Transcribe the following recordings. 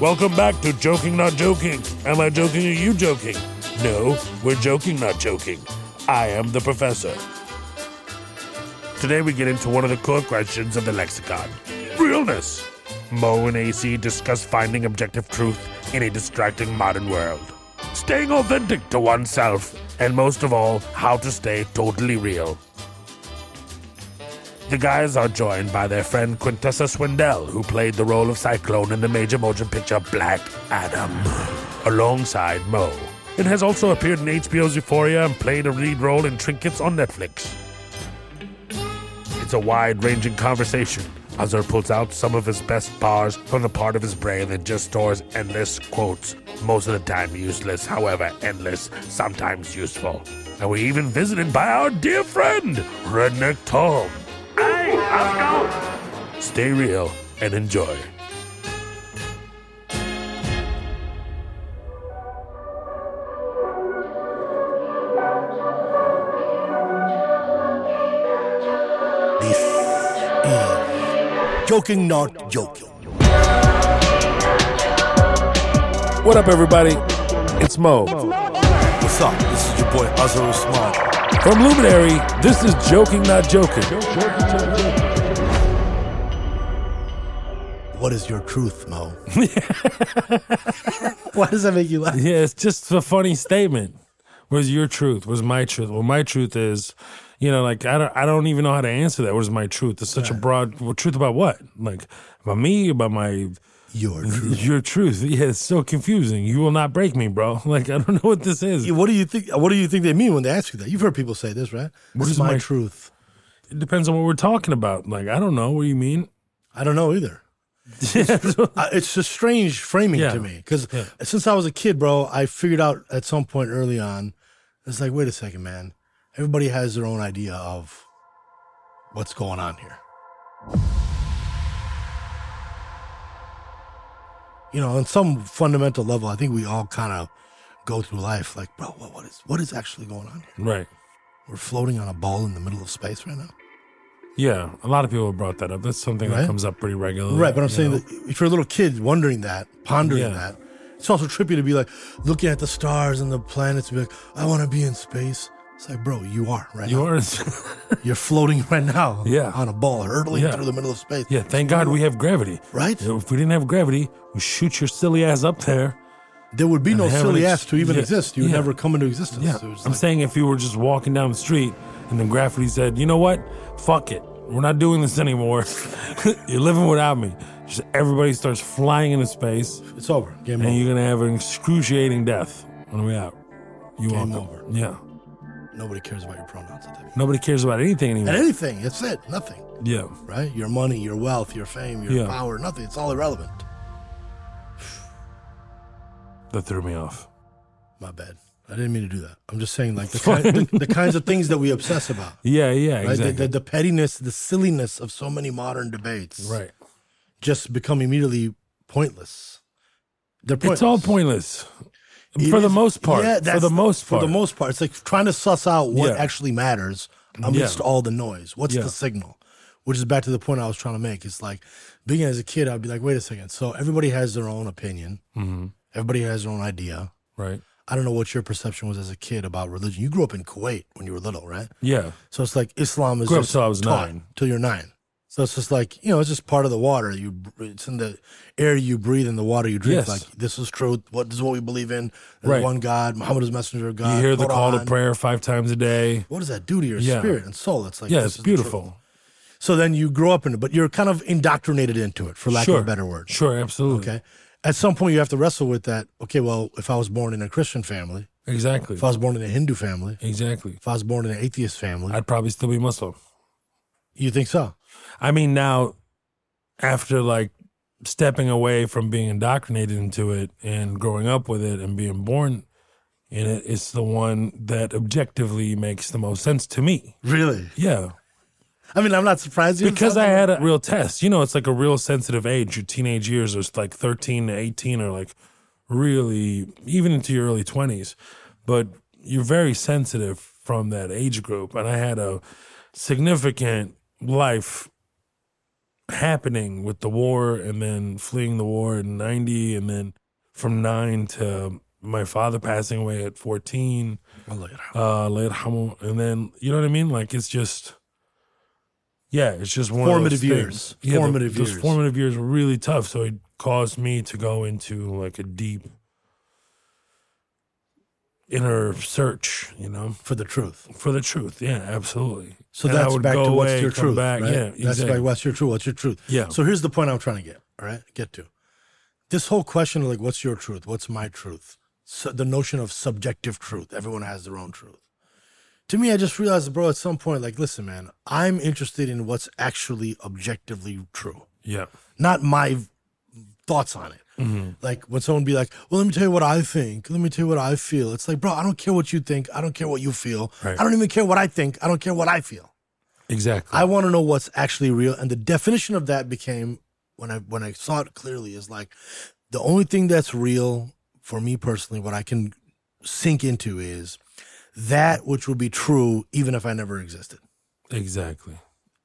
Welcome back to Joking Not Joking. Am I joking or you joking? No, we're joking not joking. I am the professor. Today we get into one of the core questions of the lexicon realness. Mo and AC discuss finding objective truth in a distracting modern world, staying authentic to oneself, and most of all, how to stay totally real. The guys are joined by their friend Quintessa Swindell, who played the role of Cyclone in the major motion picture Black Adam, alongside Mo, and has also appeared in HBO's Euphoria and played a lead role in Trinkets on Netflix. It's a wide ranging conversation. Azhar pulls out some of his best bars from the part of his brain that just stores endless quotes, most of the time useless, however, endless, sometimes useful. And we're even visited by our dear friend, Redneck Tom. Hey, how's it going? Stay real and enjoy. This is Joking Not Joking. What up, everybody? It's Mo. What's up? This is your boy Azhar Usman. From Luminary, this is Joking Not Joking. What is your truth, Mo? Why does that make you laugh? Yeah, it's just a funny statement. Where's your truth? Where's my truth? Well, my truth is, you know, like I don't, I don't even know how to answer that. Where's my truth? It's such a broad well, truth about what? Like about me, about my Your truth. your truth. Yeah, it's so confusing. You will not break me, bro. Like I don't know what this is. What do you think? What do you think they mean when they ask you that? You've heard people say this, right? What is my, my- truth. It depends on what we're talking about. Like I don't know what you mean. I don't know either. I, it's a strange framing Yeah. to me because Yeah. since I was a kid, bro, I figured out at some point early on, it's like, wait a second, man. Everybody has their own idea of what's going on here. You know, on some fundamental level, I think we all kind of go through life like, bro, what, what is what is actually going on here? right. We're floating on a ball in the middle of space right now. Yeah, a lot of people have brought that up. That's something Right. that comes up pretty regularly. Right, but I'm saying know? that if you're a little kid wondering that, pondering Yeah. that, it's also trippy to be like looking at the stars and the planets and be like, I want to be in space. It's like, bro, you are right you now. are. You're floating right now Yeah. on a ball, hurtling Yeah. through the middle of space. yeah, thank God we have gravity. Right? If we didn't have gravity, we shoot your silly ass up there. There would be no silly an ass to even yeah, exist. You would yeah. never come into existence. Yeah, was I'm like- saying if you were just walking down the street and then gravity said, "You know what? Fuck it, we're not doing this anymore. you're living without me." Just everybody starts flying into space, it's over. Game and over. you're gonna have an excruciating death on the way out. You Game over. Yeah. Nobody cares about your pronouns at that point. Nobody cares about anything anymore. And anything, that's it. Nothing. Yeah. Right? Your money, your wealth, your fame, your Yeah. power, nothing. It's all irrelevant. That threw me off. My bad. I didn't mean to do that. I'm just saying, like the, kind, the, the kinds of things that we obsess about. Yeah, yeah, right? The- exactly. The, the, pettiness, the silliness of so many modern debates, right. just become immediately pointless. They're pointless. It's all pointless. For the most part. Yeah, for the most part. For the most part, it's like trying to suss out what Yeah. actually matters amidst Yeah. all the noise. What's the signal? Which is back to the point I was trying to make. It's like being as a kid, I'd be like, wait a second. So everybody has their own opinion. Mm-hmm. Everybody has their own idea. Right. I don't know what your perception was as a kid about religion. You grew up in Kuwait when you were little, right? Yeah. So it's like Islam is Grew up till I was taught nine. till you're nine. So it's just like you know, it's just part of the water. You, it's in the air you breathe and the water you drink. Yes. Like this is truth. What this is what we believe in. There's Right. one God. Muhammad is messenger of God. you hear the call to prayer five times a day. What does that do to your Yeah. spirit and soul? It's like Yeah, it's beautiful. So then you grow up in it, but you're kind of indoctrinated into it, for lack sure. of a better word. Sure, absolutely. Okay. At some point, you have to wrestle with that. Okay, well, if I was born in a Christian family, Exactly. if I was born in a Hindu family, Exactly. if I was born in an atheist family, I'd probably still be Muslim. you think so? I mean, now, after like stepping away from being indoctrinated into it and growing up with it and being born in it, it's the one that objectively makes the most sense to me. Really? Yeah. I mean, I'm not surprised. Because I had a real test. You know, it's like a real sensitive age. Your teenage years are like 13 to 18 or like really, even into your early 20s. But you're very sensitive from that age group. And I had a significant life happening with the war and then fleeing the war in 90 and then from 9 to my father passing away at 14 uh and then you know what I mean? Like it's just yeah it's just one Formative of those years. Yeah, Formative those years. formative years were really tough. So it caused me to go into like a deep inner search you know for the truth. for the truth yeah absolutely So And I that's would back go to what's away, your truth, back. right? yeah That's exactly. back. What's your truth? What's your truth? Yeah. So here's the point I'm trying to get. All right, get to this whole question of like, what's your truth? What's my truth? So the notion of subjective truth. Everyone has their own truth. To me, I just realized, bro, at some point, like, listen, man, I'm interested in what's actually objectively true, yeah not my thoughts on it. Mm-hmm. Like when someone be like, "Well, let me tell you what I think. Let me tell you what I feel." It's like, bro, I don't care what you think. I don't care what you feel. Right. I don't even care what I think. I don't care what I feel. exactly I want to know what's actually real. And the definition of that became when I when I saw it clearly is like the only thing that's real for me personally, what I can sink into is that which would be true even if I never existed. exactly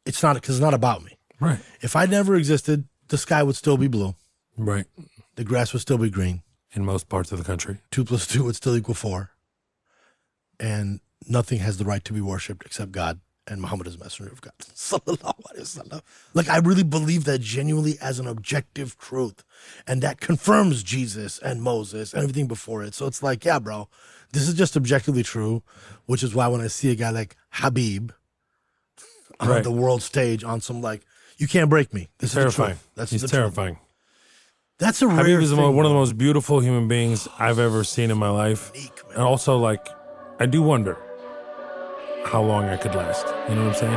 It's not because it's not about me. right If I never existed, the sky would still be blue, right the grass would still be green, in most parts of the country two plus two would still equal four, and nothing has the right to be worshipped except God. And Muhammad is messenger of God. Sallallahu alaihi wasallam. Like I really believe that genuinely as an objective truth. And that confirms Jesus and Moses and everything before it. So it's like, yeah, bro, this is just objectively true, which is why when I see a guy like Habib on Right. the world stage on some like, you can't break me. This is the terrifying. That's he's terrifying That's a rare Habib is the thing, one of the most beautiful human beings I've ever seen in my life. And also, like, I do wonder how long I could last. You know what I'm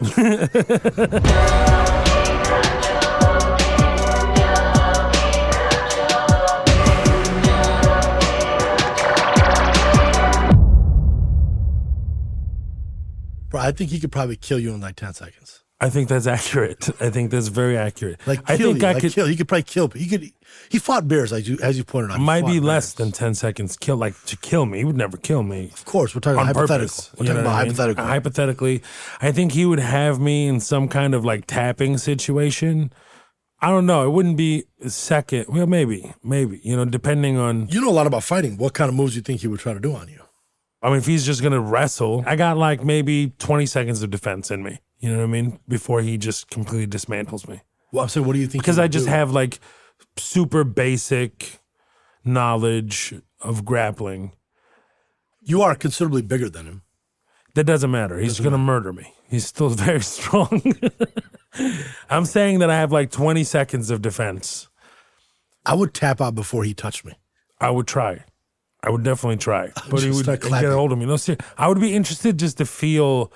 saying? Bro, I think he could probably kill you in like 10 seconds. I think that's accurate. I think that's very accurate. Like I kill think you, I like could. kill. He could probably kill. He could. He fought bears, as you as you pointed out. Might be fought less than ten seconds. Kill like to kill me. He would never kill me. Of course, we're talking on hypothetical. purpose. We're talking about I mean? hypothetical. Hypothetically, I think he would have me in some kind of like tapping situation. I don't know. It wouldn't be second. Well, maybe, maybe. You know, depending on. you know a lot about fighting. What kind of moves do you think he would try to do on you? I mean, if he's just gonna wrestle, I got like maybe twenty seconds of defense in me. You know what I mean? Before he just completely dismantles me, Well, I'm saying, what do you think? because I just do? have like super basic knowledge of grappling. You are considerably bigger than him. That doesn't matter. He's going to murder me. He's still very strong. I'm saying that I have like 20 seconds of defense. I would tap out before he touched me. I would try. I would definitely try. But he would get a hold of me. No, ser- I would be interested just to feel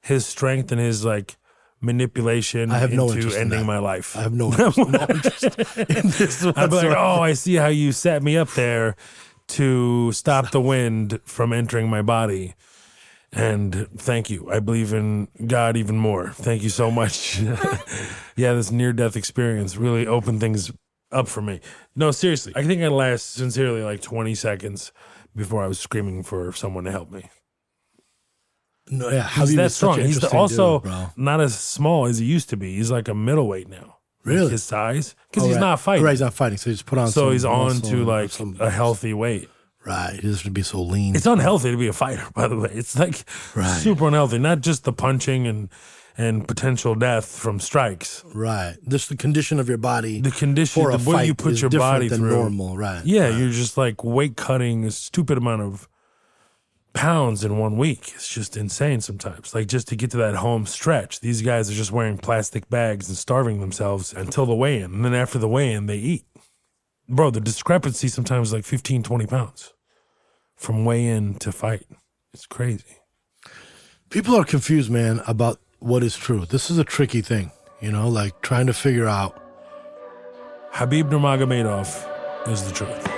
his strength and his like manipulation I have no interest in ending that. my life. I have no interest, no interest in this. I'd be like, oh, I see how you set me up there to stop the wind from entering my body. And thank you. I believe in God even more. Thank you so much. yeah, this near death experience really opened things up for me. No, seriously. I think I last sincerely like 20 seconds before I was screaming for someone to help me. No, yeah, He's Habib that strong. He's the, also dude, not as small as he used to be. He's like a middleweight now. Like Really? his size. Because Oh, he's right. not fighting. Right, he's not fighting. So he's put on. so some he's on to like a healthy weight. Right. He doesn't be so lean. It's unhealthy to be a fighter, by the way. It's like Right. super unhealthy. Not just the punching and and potential death from strikes. right. Just the condition of your body. The condition, for the way you put your body than through. normal. Right. Yeah, right. you're just like weight cutting a stupid amount of pounds in one week. It's just insane sometimes. Like just to get to that home stretch, these guys are just wearing plastic bags and starving themselves until the weigh in. And then after the weigh in, they eat. Bro, the discrepancy sometimes is like 15, 20 pounds from weigh in to fight. It's crazy. People are confused, man, about what is true. This is a tricky thing, you know, like trying to figure out. Habib Nurmagomedov is the truth.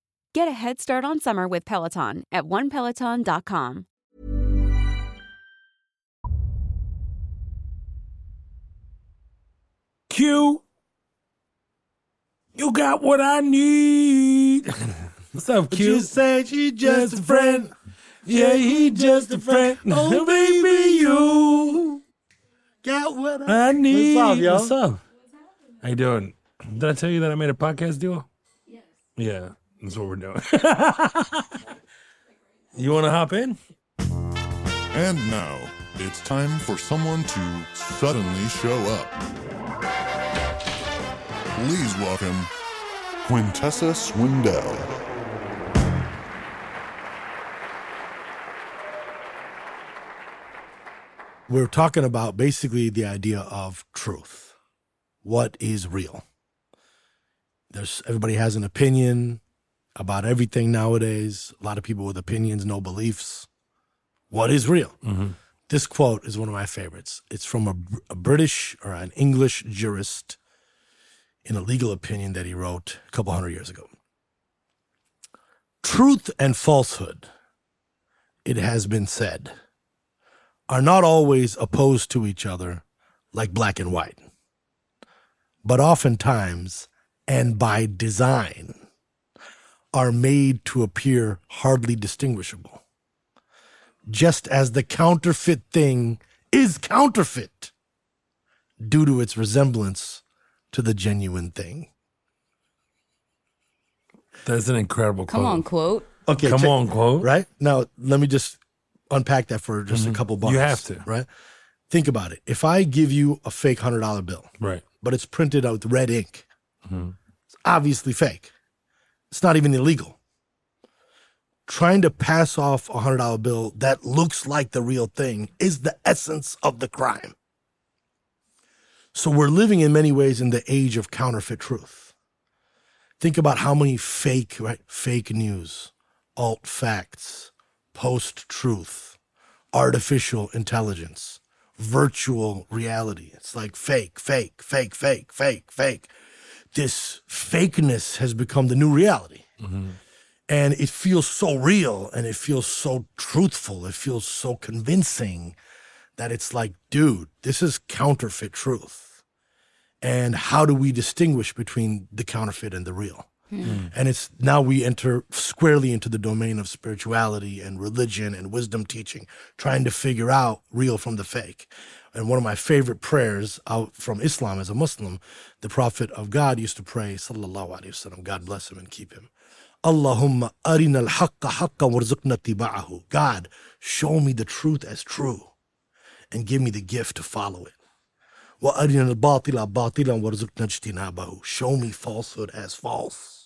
Get a head start on summer with Peloton at onepeloton.com. Q, you got what I need. What's up, Q? You say she's just a friend. Yeah, he mm-hmm. just a friend. Oh, baby, you got what I I need. What's up, yo? What's up? How you doing? Did I tell you that I made a podcast deal? Yes. Yeah, that's what we're doing. you want to hop in? And now it's time for someone to suddenly show up. Please welcome Quintessa Swindell. We're talking about basically the idea of truth. What is real? There's everybody has an opinion about everything nowadays. A lot of people with opinions, no beliefs. What is real? Mm-hmm. This quote is one of my favorites. It's from a, a British or an English jurist in a legal opinion that he wrote a couple hundred years ago. Truth and falsehood, it has been said, are not always opposed to each other like black and white, but oftentimes, and by design, are made to appear hardly distinguishable. Just as the counterfeit thing is counterfeit due to its resemblance to the genuine thing. That's an incredible quote. Come on, quote. Okay, Come check- on, quote. Right now, let me just unpack that for just a mm-hmm. couple bucks. You have to. right? Think about it. If I give you a fake hundred dollar bill, Right. but it's printed out with red ink, mm-hmm. it's obviously fake. It's not even illegal. Trying to pass off a hundred dollar bill that looks like the real thing is the essence of the crime. So we're living in many ways in the age of counterfeit truth. Think about how many fake, right? Fake news, alt facts, post truth, artificial intelligence, virtual reality. It's like fake, fake, fake, fake, fake, fake. This fakeness has become the new reality. Mm-hmm. And it feels so real and it feels so truthful. It feels so convincing that it's like, dude, this is counterfeit truth. And how do we distinguish between the counterfeit and the real? Mm. And it's now we enter squarely into the domain of spirituality and religion and wisdom teaching, trying to figure out real from the fake. And one of my favorite prayers out from Islam as a Muslim, the Prophet of God used to pray, Sallallahu Alaihi Wasallam, God bless him and keep him. Allahumma arina al-haqqa haqqa warzuqna tiba'ahu. God, show me the truth as true and give me the gift to follow it. Wa arina al-batila batilan warzuqna ijtinabahu. Show me falsehood as false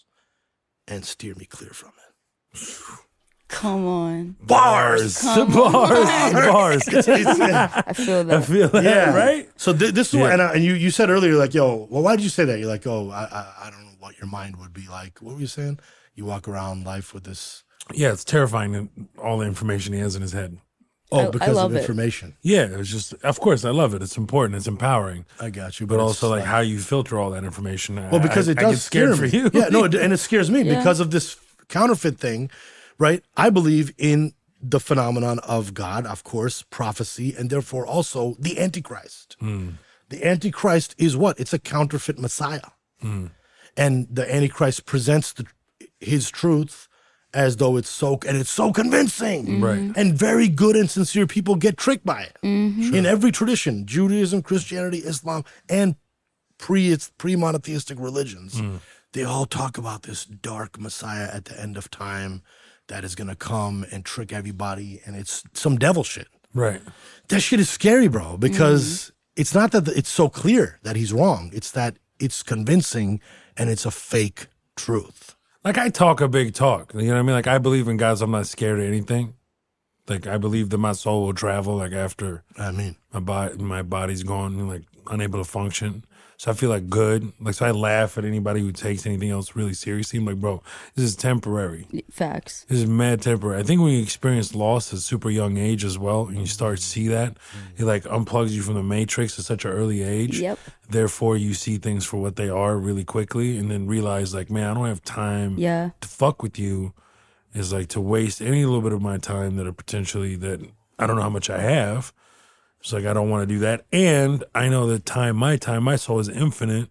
and steer me clear from it. Come on. Bars. Come bars, bars. I feel that. I feel that, Yeah, right? So th- this is what, and, I, and you you said earlier, like, yo, well, why did you say that? You're like, oh, I, I I don't know what your mind would be like. What were you saying? You walk around life with this. Yeah, it's terrifying all the information he has in his head. Oh, I- I because love of it. information. Yeah, was just, of course, I love it. It's important. It's empowering. I got you, But it's also, like, like- how you filter all that information. Well, because I, it I does get scared scare for me. you. Yeah, no, and it scares me Yeah. because of this counterfeit thing, right? I believe in the phenomenon of God, of course, prophecy, and therefore also the Antichrist. Hmm. The Antichrist is what? It's a counterfeit Messiah, hmm. and the Antichrist presents the, his truth as though it's so and it's so convincing, mm-hmm. Right. And very good and sincere people get tricked by it mm-hmm. in every tradition: Judaism, Christianity, Islam, and pre it's pre monotheistic religions. Mm. They all talk about this dark Messiah at the end of time that is going to come and trick everybody, and it's some devil shit. Right. That shit is scary, bro, because mm-hmm. it's not that it's so clear that he's wrong. It's that it's convincing and it's a fake truth. Like, I talk a big talk. You know what I mean? Like, I believe in God, so I'm not scared of anything. Like, I believe that my soul will travel, like, after I mean, my body my body's gone like unable to function so i feel like good like so i laugh at anybody who takes anything else really seriously i'm like bro this is temporary Facts. this is mad temporary i think when you experience loss at a super young age as well and you start to see that it like unplugs you from the matrix at such an early age Yep. therefore you see things for what they are really quickly and then realize like man i don't have time Yeah. to fuck with you is like to waste any little bit of my time that are potentially that I don't know how much I have. It's like I don't want to do that. And I know that time, my time, my soul is infinite.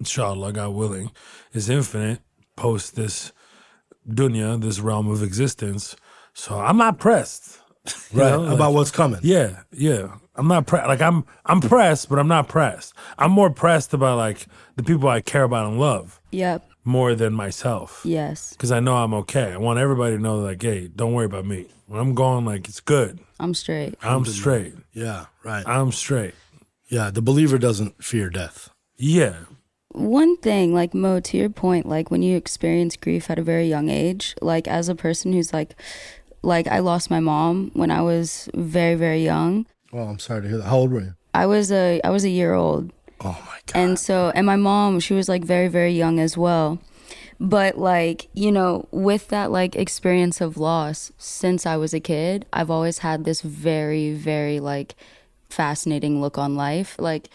Inshallah, God willing, is infinite post this dunya, this realm of existence. So I'm not pressed. Right? know, like- about what's coming. yeah, yeah. I'm not pressed. Like I'm, I'm pressed, but I'm not pressed. I'm more pressed about like the people I care about and love Yep. More than myself Yes. because I know I'm okay. I want everybody to know, like, hey, don't worry about me. When I'm going, like, it's good. I'm straight. I'm straight. Yeah, right. I'm straight. yeah, the believer doesn't fear death. Yeah. One thing, like Mo, to your point, like when you experience grief at a very young age, like as a person who's like, like I lost my mom when I was very, very young. Well, I'm sorry to hear that. How old were you? I was a I was a year old. Oh my god. And so, and my mom, she was like very, very young as well. But like, you know, with that like experience of loss since I was a kid, I've always had this very, very like fascinating look on life. Like,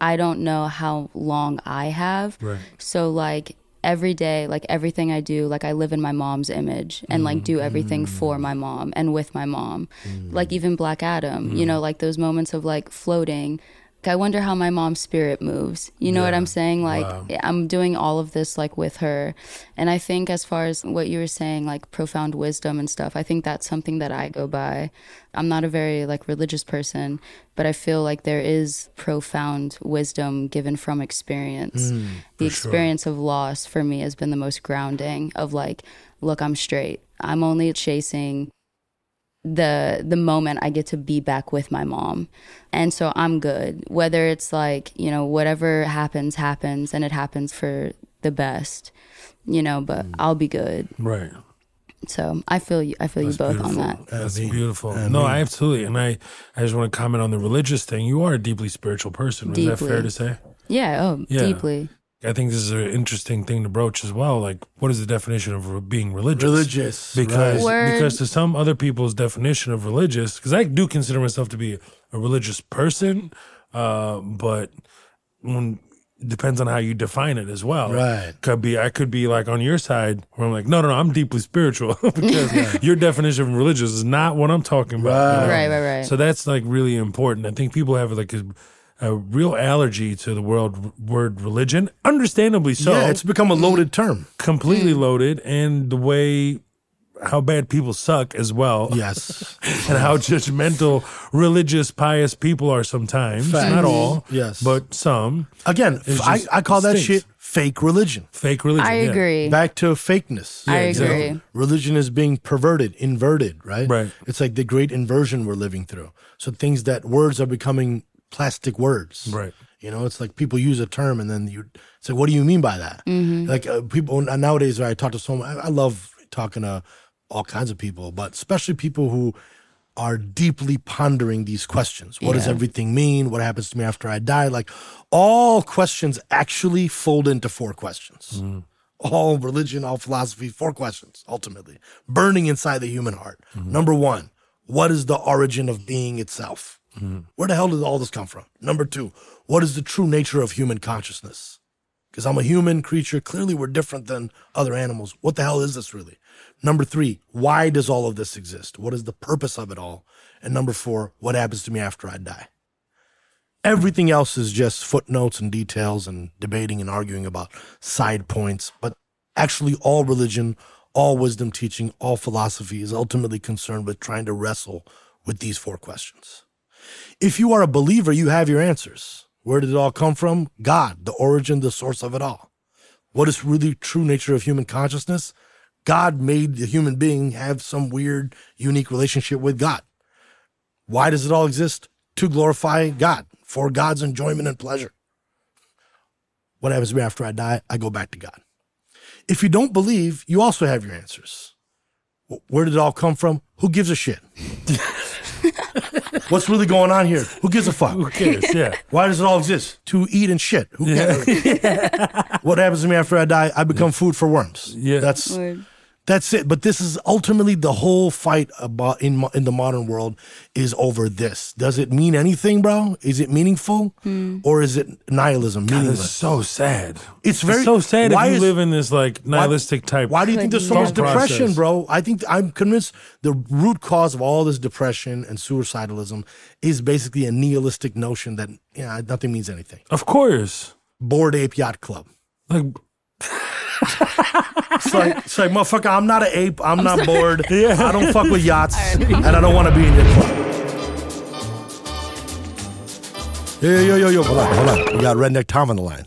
I don't know how long I have. Right. So, like, every day, like everything I do, like I live in my mom's image and like do everything mm. for my mom and with my mom. Mm. Like, even Black Adam, you mm. know, like those moments of like floating. I wonder how my mom's spirit moves. You know what I'm saying? Like, I'm doing all of this like with her. And I think, as far as what you were saying, like profound wisdom and stuff, I think that's something that I go by. I'm not a very like religious person, but I feel like there is profound wisdom given from experience. Hmm, the experience of loss for me has been the most grounding of like, look, I'm straight. I'm only chasing the the moment I get to be back with my mom. And so I'm good. Whether it's like, you know, whatever happens happens and it happens for the best. You know, but I'll be good. Right. So I feel you I feel you both on that. That's Ameen. beautiful. Ameen. No, I absolutely. And I, I just want to comment on the religious thing. You are a deeply spiritual person. Is that Deeply. fair to say? Yeah, oh, Yeah. deeply. I think this is an interesting thing to broach as well. Like, what is the definition of re- being religious? Religious, because right. Because to some other people's definition of religious, because I do consider myself to be a religious person, uh, but when it depends on how you define it as well. Right. Could be I could be like on your side where I'm like, no, no, no, I'm deeply spiritual because your definition of religious is not what I'm talking about. you know? Right, right, right. So that's like really important. I think people have like a, a real allergy to the world word religion, understandably so. yeah, it's become a loaded term. completely hmm. loaded, and the way how bad people suck as well. Yes. and how judgmental religious, pious people are sometimes. Facts. Not all, Yes. but some. Again, It's I, I call that shit fake religion. Fake religion. I yeah. agree. Back to fakeness. I You know, agree. religion is being perverted, inverted, right? Right. It's like the great inversion we're living through. So things that words are becoming plastic words. Right. You know, it's like people use a term and then you say, what do you mean by that? Mm-hmm. Like uh, people nowadays, I talk to someone, I, I love talking to all kinds of people, but especially people who are deeply pondering these questions. What does everything mean? What happens to me after I die? Like all questions actually fold into four questions. Mm-hmm. All religion, all philosophy, four questions ultimately, burning inside the human heart. Mm-hmm. Number one, what is the origin of being itself? Where the hell did all this come from? Number two, what is the true nature of human consciousness? Because I'm a human creature. Clearly, we're different than other animals. What the hell is this really? Number three, why does all of this exist? What is the purpose of it all? And number four, what happens to me after I die? Everything else is just footnotes and details and debating and arguing about side points. But actually, all religion, all wisdom teaching, all philosophy is ultimately concerned with trying to wrestle with these four questions. If you are a believer, you have your answers. Where did it all come from? God, the origin, the source of it all. What is really true nature of human consciousness? God made the human being have some weird, unique relationship with God. Why does it all exist? To glorify God, for God's enjoyment and pleasure. What happens to me after I die? I go back to God. If you don't believe, you also have your answers. Where did it all come from? Who gives a shit? What's really going on here? Who gives a fuck? Who cares? Yeah. Why does it all exist? To eat and shit. Who cares? what happens to me after I die? I become food for worms. Yeah. That's Word. That's it. But this is ultimately the whole fight about in in the modern world is over this. Does it mean anything, bro? Is it meaningful, hmm. or is it nihilism? God, Meaningless. that's so sad. It's very- so sad why if you is- live in this like nihilistic type. Why do you think there's so much depression, process. bro? I think I'm convinced the root cause of all this depression and suicidalism is basically a nihilistic notion that yeah, nothing means anything. Of course. Bored ape yacht club. Like It's like, it's like, motherfucker, I'm not an ape. I'm, not bored. Yeah. I don't fuck with yachts, and I don't want to be in your club. Yo, yo, yo, yo, hold on, hold on. We got Redneck Tom on the line.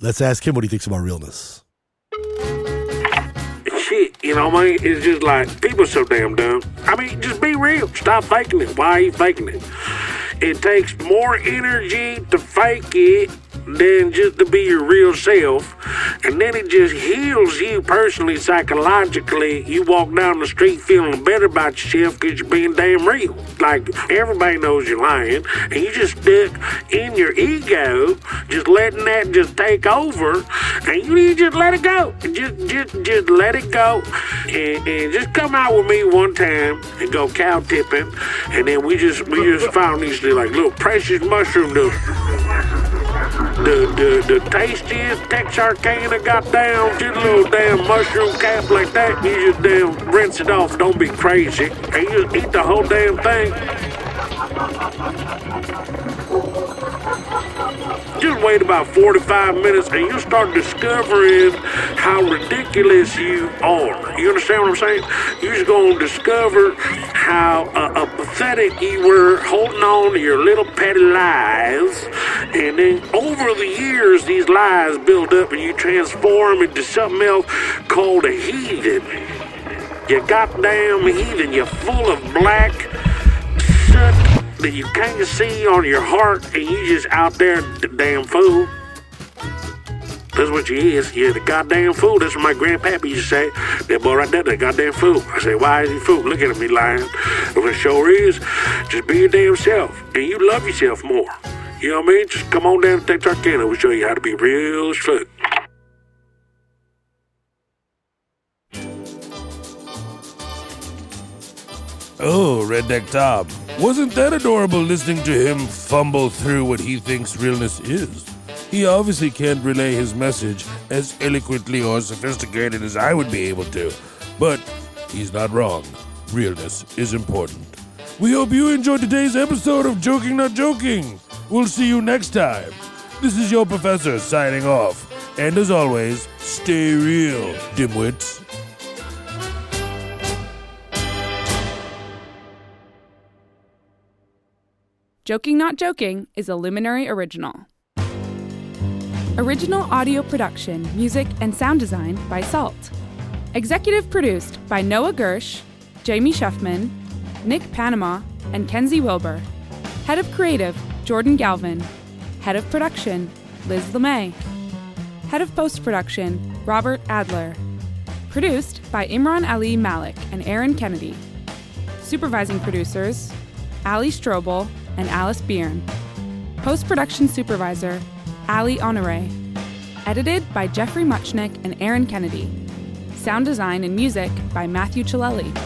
Let's ask him what he thinks about realness. shit, you know what I mean? It's just like, people so damn dumb. I mean, just be real. Stop faking it. Why are you faking it? It takes more energy to fake it than just to be your real self. And then it just heals you personally, psychologically. You walk down the street feeling better about yourself because you're being damn real. Like, everybody knows you're lying, and you just stuck in your ego, just letting that just take over, and you need to just let it go. Just, just, just let it go, and, and just come out with me one time and go cow tipping, and then we just, we just found these like little precious mushroom the the, the, the tastiest Texarkana got down, just a little damn mushroom cap like that. You just damn rinse it off. Don't be crazy. And you eat the whole damn thing. Just wait about 45 minutes and you'll start discovering how ridiculous you are. You understand what I'm saying? You're just going to discover how uh, uh, pathetic you were holding on to your little petty lies. And then over the years, these lies build up and you transform into something else called a heathen. You goddamn heathen. You're full of black soot that you can't see on your heart, and you just out there, the damn fool. That's what you is. You're the goddamn fool. That's what my grandpappy used to say. That boy right there, that goddamn fool. I say, why is he fool? Look at me lying. Well, it sure is. Just be your damn self, and you love yourself more. You know what I mean? Just come on down to Texarkana. We'll show you how to be real as fuck. Oh, Redneck Tom. Wasn't that adorable listening to him fumble through what he thinks realness is? He obviously can't relay his message as eloquently or sophisticated as I would be able to, but he's not wrong. Realness is important. We hope you enjoyed today's episode of Joking Not Joking. We'll see you next time. This is your professor signing off. And as always, stay real, dimwits. Joking Not Joking is a Luminary original. Original audio production, music, and sound design by Salt. Executive produced by Noah Gersh, Jamie Schefman, Nick Panama, and Kenzi Wilbur. Head of Creative, Jordan Galvan. Head of Production, Liz LeMay. Head of Post Production, Robert Adler. Produced by Imran Ali Malik and Aaron Kennedy. Supervising producers, Allie Strobel and Alice Bearn. Post production supervisor, Aly Honoré. Edited by Geoffrey Mutchnik and Aaron Kennedy. Sound design and music by Matthew Chilelli.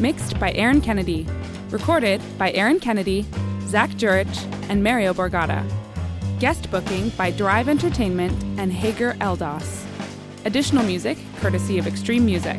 Mixed by Aaron Kennedy. Recorded by Aaron Kennedy, Zack Djurich, and Mario Borgatta. Guest booking by Drive Entertainment and Hager Eldaas. Additional music courtesy of Extreme Music.